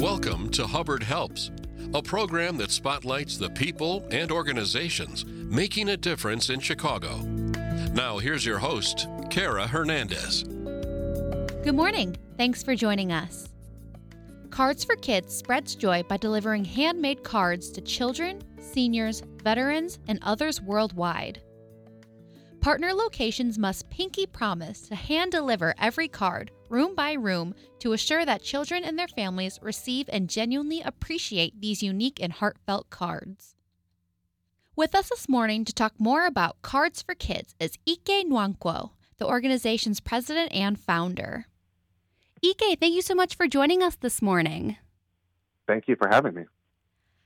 Welcome to Hubbard Helps, a program that spotlights the people and organizations making a difference in Chicago. Now, here's your host, Kara Hernandez. Good morning. Thanks for joining us. Cardz for Kidz spreads joy by delivering handmade cards to children, seniors, veterans, and others worldwide. Partner locations must pinky promise to hand deliver every card, room by room, to assure that children and their families receive and genuinely appreciate these unique and heartfelt cards. With us this morning to talk more about Cardz for Kidz is Ike Nwankwo, the organization's president and founder. Ike, thank you so much for joining us this morning. Thank you for having me.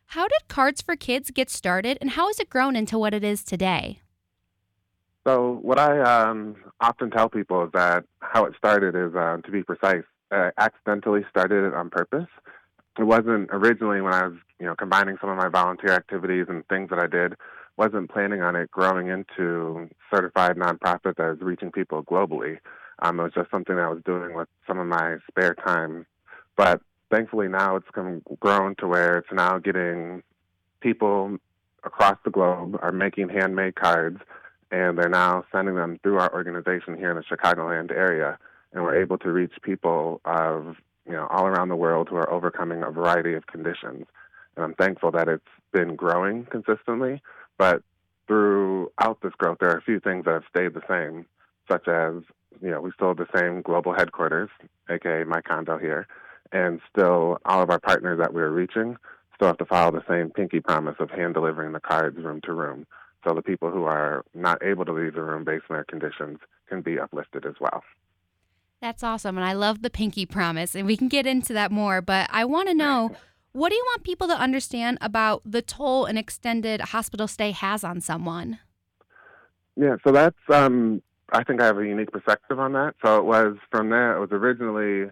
How did Cardz for Kidz get started and how has it grown into what it is today? So, what I um, often tell people is that how it started is, uh, to be precise, I accidentally started it on purpose. It wasn't originally when I was, you know, combining some of my volunteer activities and things that I did. Wasn't planning on it growing into certified nonprofit that is reaching people globally. Um, it was just something that I was doing with some of my spare time. But thankfully now it's come grown to where it's now getting people across the globe are making handmade cards and they're now sending them through our organization here in the Chicagoland area, and we're able to reach people of you know all around the world who are overcoming a variety of conditions. And I'm thankful that it's been growing consistently, but throughout this growth, there are a few things that have stayed the same, such as you know we still have the same global headquarters, aka my condo here, and still all of our partners that we're reaching still have to follow the same pinky promise of hand delivering the cards room to room so the people who are not able to leave the room based on their conditions can be uplifted as well. That's awesome. And I love the pinky promise. And we can get into that more. But I want to know what do you want people to understand about the toll an extended hospital stay has on someone? Yeah, so that's, um, I think I have a unique perspective on that. So it was from there, it was originally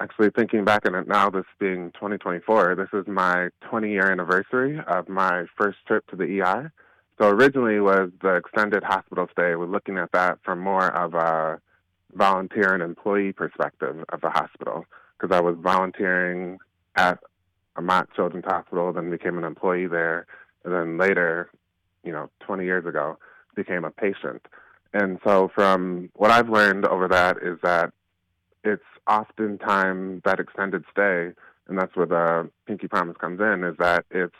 actually thinking back on it now, this being 2024, this is my 20 year anniversary of my first trip to the ER. So originally was the extended hospital stay. We're looking at that from more of a volunteer and employee perspective of the hospital because I was volunteering at a Children's Hospital, then became an employee there, and then later, you know, 20 years ago, became a patient. And so from what I've learned over that is that it's oftentimes that extended stay, and that's where the Pinky Promise comes in, is that it's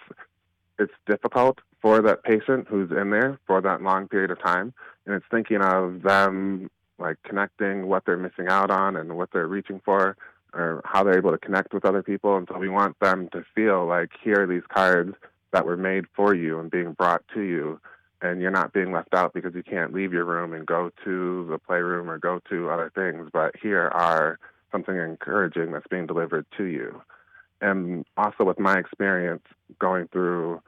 it's difficult for that patient who's in there for that long period of time. And it's thinking of them like connecting what they're missing out on and what they're reaching for or how they're able to connect with other people. And so we want them to feel like here are these cards that were made for you and being brought to you. And you're not being left out because you can't leave your room and go to the playroom or go to other things. But here are something encouraging that's being delivered to you. And also, with my experience going through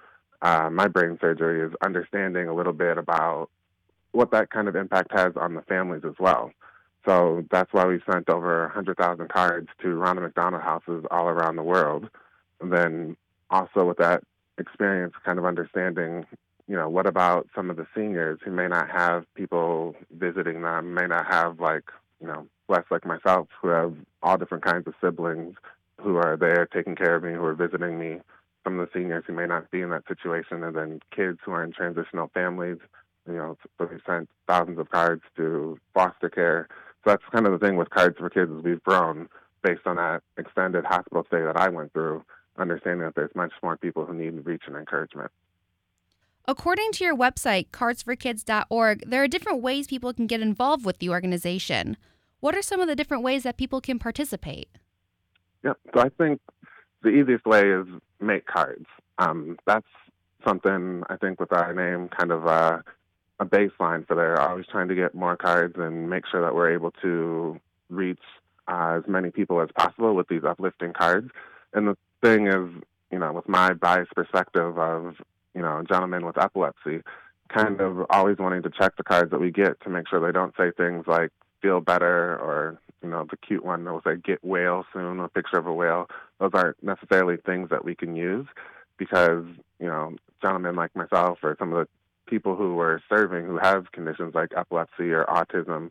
uh, my brain surgery is understanding a little bit about what that kind of impact has on the families as well. So that's why we sent over 100,000 cards to Ronald McDonald houses all around the world. And then also with that experience, kind of understanding, you know, what about some of the seniors who may not have people visiting them, may not have like, you know, less like myself who have all different kinds of siblings who are there taking care of me, who are visiting me some of the seniors who may not be in that situation, and then kids who are in transitional families. You know, we sent thousands of cards to foster care. So that's kind of the thing with Cardz for Kidz is we've grown based on that extended hospital stay that I went through, understanding that there's much more people who need reach and encouragement. According to your website, cardzforkidz.org, there are different ways people can get involved with the organization. What are some of the different ways that people can participate? Yeah, so I think the easiest way is make cards. Um, that's something I think with our name kind of uh, a baseline for there. Always trying to get more cards and make sure that we're able to reach uh, as many people as possible with these uplifting cards. And the thing is, you know, with my biased perspective of, you know, a gentleman with epilepsy, kind of always wanting to check the cards that we get to make sure they don't say things like feel better or you know, the cute one that will say "Get whale soon," a picture of a whale. Those aren't necessarily things that we can use because you know, gentlemen like myself or some of the people who are serving who have conditions like epilepsy or autism,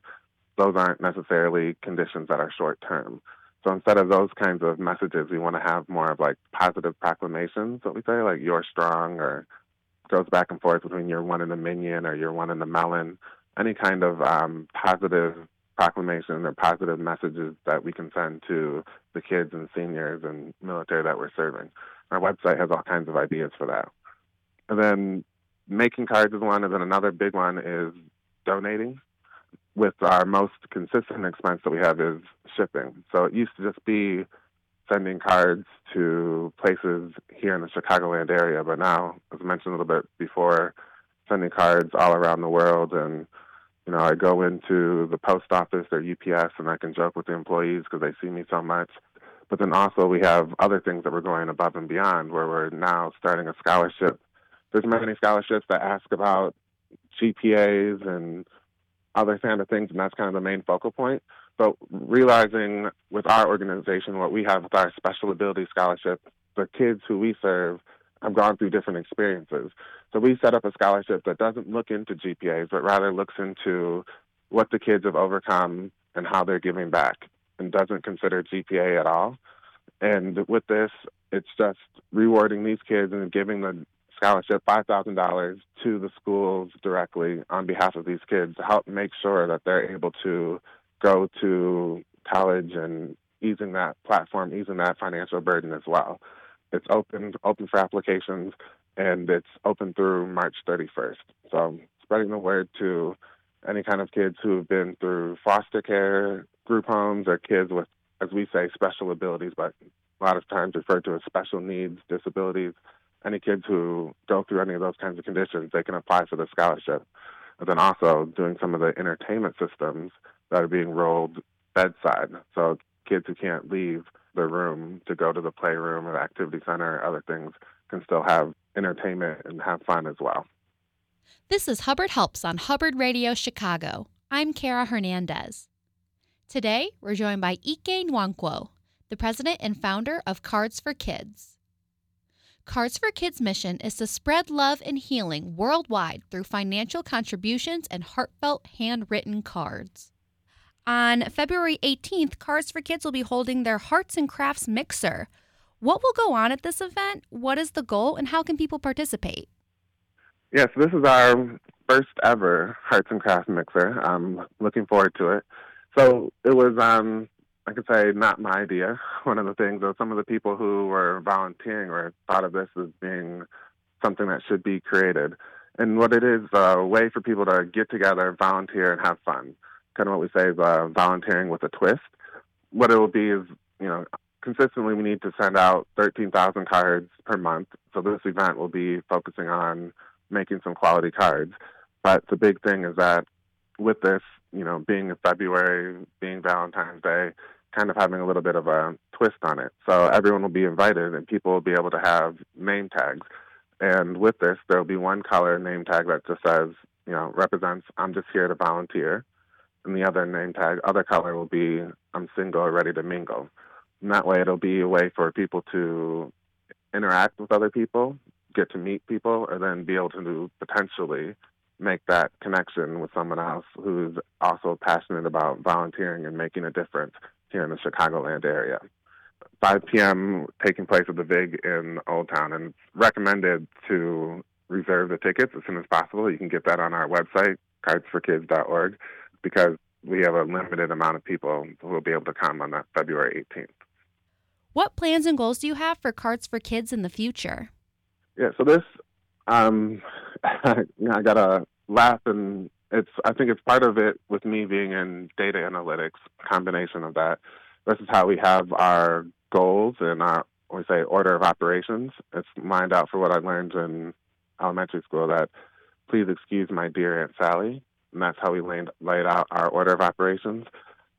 those aren't necessarily conditions that are short term. So instead of those kinds of messages, we want to have more of like positive proclamations, what we say, like you're strong or goes back and forth between you're one in the minion or you're one in the melon. Any kind of um, positive proclamation or positive messages that we can send to the kids and seniors and military that we're serving. Our website has all kinds of ideas for that. And then making cards is one, and then another big one is donating. With our most consistent expense that we have is shipping. So it used to just be sending cards to places here in the Chicagoland area, but now, as I mentioned a little bit before, sending cards all around the world. And, you know, I go into the post office or UPS and I can joke with the employees because they see me so much. But then also we have other things that we're going above and beyond where we're now starting a scholarship. There's many scholarships that ask about GPAs and other kind of things, and that's kind of the main focal point. But realizing with our organization, what we have with our special ability scholarship, the kids who we serve have gone through different experiences. So we set up a scholarship that doesn't look into GPAs, but rather looks into what the kids have overcome and how they're giving back and doesn't consider GPA at all. And with this, it's just rewarding these kids and giving the scholarship $5,000 to the schools directly on behalf of these kids to help make sure that they're able to go to college and easing that platform, easing that financial burden as well. It's open open for applications and it's open through March 31st. So spreading the word to any kind of kids who have been through foster care, group homes, or kids with, as we say, special abilities, but a lot of times referred to as special needs, disabilities. Any kids who go through any of those kinds of conditions, they can apply for the scholarship. And then also doing some of the entertainment systems that are being rolled bedside. So kids who can't leave their room to go to the playroom or the activity center or other things can still have entertainment and have fun as well. This is Hubbard Helps on Hubbard Radio Chicago. I'm Kara Hernandez. Today, we're joined by Ike Nwankwo, the president and founder of Cardz for Kidz. Cardz for Kidz' mission is to spread love and healing worldwide through financial contributions and heartfelt handwritten cards. On February 18th, Cardz for Kidz will be holding their Hearts and Crafts Mixer. What will go on at this event? What is the goal, and how can people participate? Yes, yeah, so this is our first ever Hearts and Crafts Mixer. I'm looking forward to it. So it was, um, I could say, not my idea. One of the things, though, some of the people who were volunteering or thought of this as being something that should be created. And what it is, a way for people to get together, volunteer, and have fun kind of what we say is uh, volunteering with a twist. What it will be is, you know, consistently we need to send out 13,000 cards per month. So this event will be focusing on making some quality cards. But the big thing is that with this, you know, being in February, being Valentine's Day, kind of having a little bit of a twist on it. So everyone will be invited and people will be able to have name tags. And with this, there will be one color name tag that just says, you know, represents I'm just here to volunteer and the other name tag, other color will be I'm single, or ready to mingle. And that way, it'll be a way for people to interact with other people, get to meet people, and then be able to potentially make that connection with someone else who's also passionate about volunteering and making a difference here in the Chicagoland area. 5 p.m. taking place at the Vig in Old Town, and recommended to reserve the tickets as soon as possible. You can get that on our website, cardzforkidz.org because we have a limited amount of people who will be able to come on that February 18th. What plans and goals do you have for Cardz for Kidz in the future? Yeah, so this, um, I got to laugh, and it's I think it's part of it with me being in data analytics, combination of that. This is how we have our goals and our we say order of operations. It's lined out for what I learned in elementary school that please excuse my dear Aunt Sally and that's how we laid, laid out our order of operations.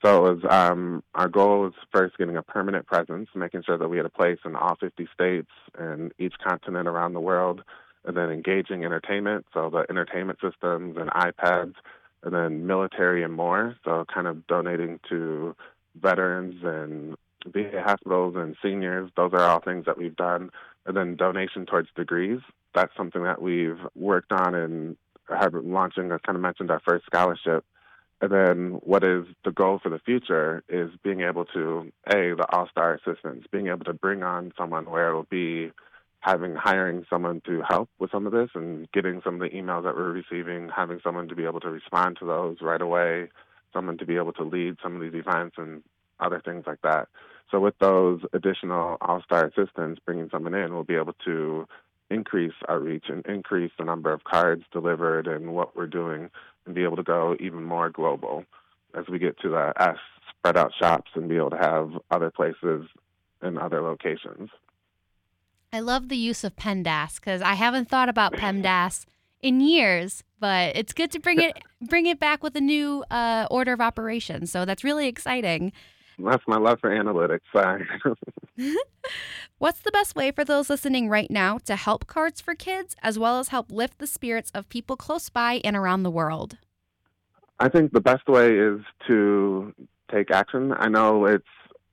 So it was um, our goal was first getting a permanent presence, making sure that we had a place in all 50 states and each continent around the world, and then engaging entertainment, so the entertainment systems and iPads, and then military and more, so kind of donating to veterans and VA hospitals and seniors. Those are all things that we've done. And then donation towards degrees. That's something that we've worked on and have launching, I kind of mentioned our first scholarship. And then what is the goal for the future is being able to, A, the all star assistance, being able to bring on someone where it'll be having hiring someone to help with some of this and getting some of the emails that we're receiving, having someone to be able to respond to those right away, someone to be able to lead some of these events and other things like that. So with those additional all star assistants, bringing someone in, we'll be able to increase our reach and increase the number of cards delivered and what we're doing and be able to go even more global as we get to the S spread out shops and be able to have other places and other locations. I love the use of PEMDAS because I haven't thought about PEMDAS in years, but it's good to bring it bring it back with a new uh, order of operations. So that's really exciting. That's my love for analytics. Sorry. What's the best way for those listening right now to help Cardz for Kidz as well as help lift the spirits of people close by and around the world? I think the best way is to take action. I know it's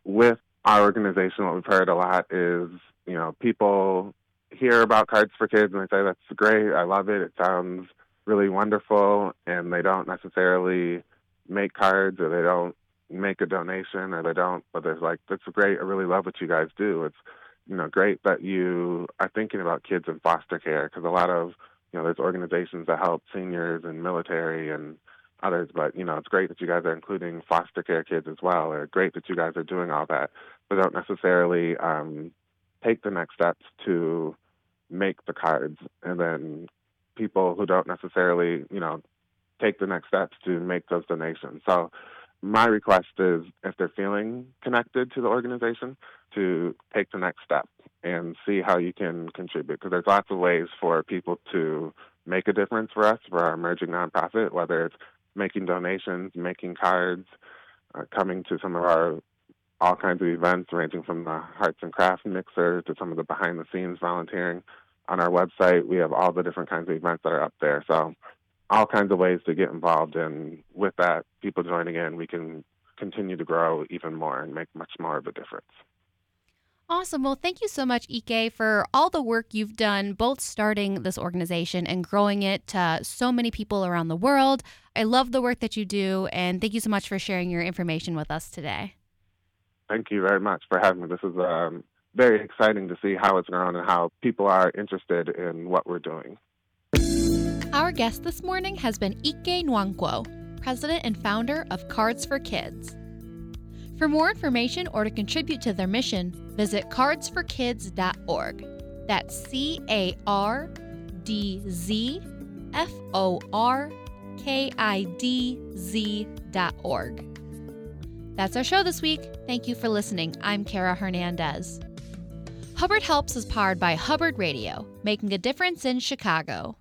with our organization, what we've heard a lot is, you know, people hear about Cardz for Kidz and they say, that's great, I love it, it sounds really wonderful, and they don't necessarily make cards or they don't make a donation or they don't, but they're like, that's great. I really love what you guys do. It's, you know, great that you are thinking about kids in foster care because a lot of, you know, there's organizations that help seniors and military and others, but, you know, it's great that you guys are including foster care kids as well, or great that you guys are doing all that, but don't necessarily um, take the next steps to make the cards and then people who don't necessarily, you know, take the next steps to make those donations. So my request is if they're feeling connected to the organization to take the next step and see how you can contribute because there's lots of ways for people to make a difference for us for our emerging nonprofit whether it's making donations making cards uh, coming to some of our all kinds of events ranging from the arts and crafts mixer to some of the behind the scenes volunteering. On our website we have all the different kinds of events that are up there. So all kinds of ways to get involved. And with that, people joining in, we can continue to grow even more and make much more of a difference. Awesome. Well, thank you so much, Ike, for all the work you've done, both starting this organization and growing it to so many people around the world. I love the work that you do, and thank you so much for sharing your information with us today. Thank you very much for having me. This is um, very exciting to see how it's grown and how people are interested in what we're doing. Guest this morning has been Ike Nwankwo, president and founder of Cardz for Kidz. For more information or to contribute to their mission, visit cardzforkidz.org. That's C A R D Z F O R K I D Z dot org. That's our show this week. Thank you for listening. I'm Kara Hernandez. Hubbard Helps is powered by Hubbard Radio, making a difference in Chicago.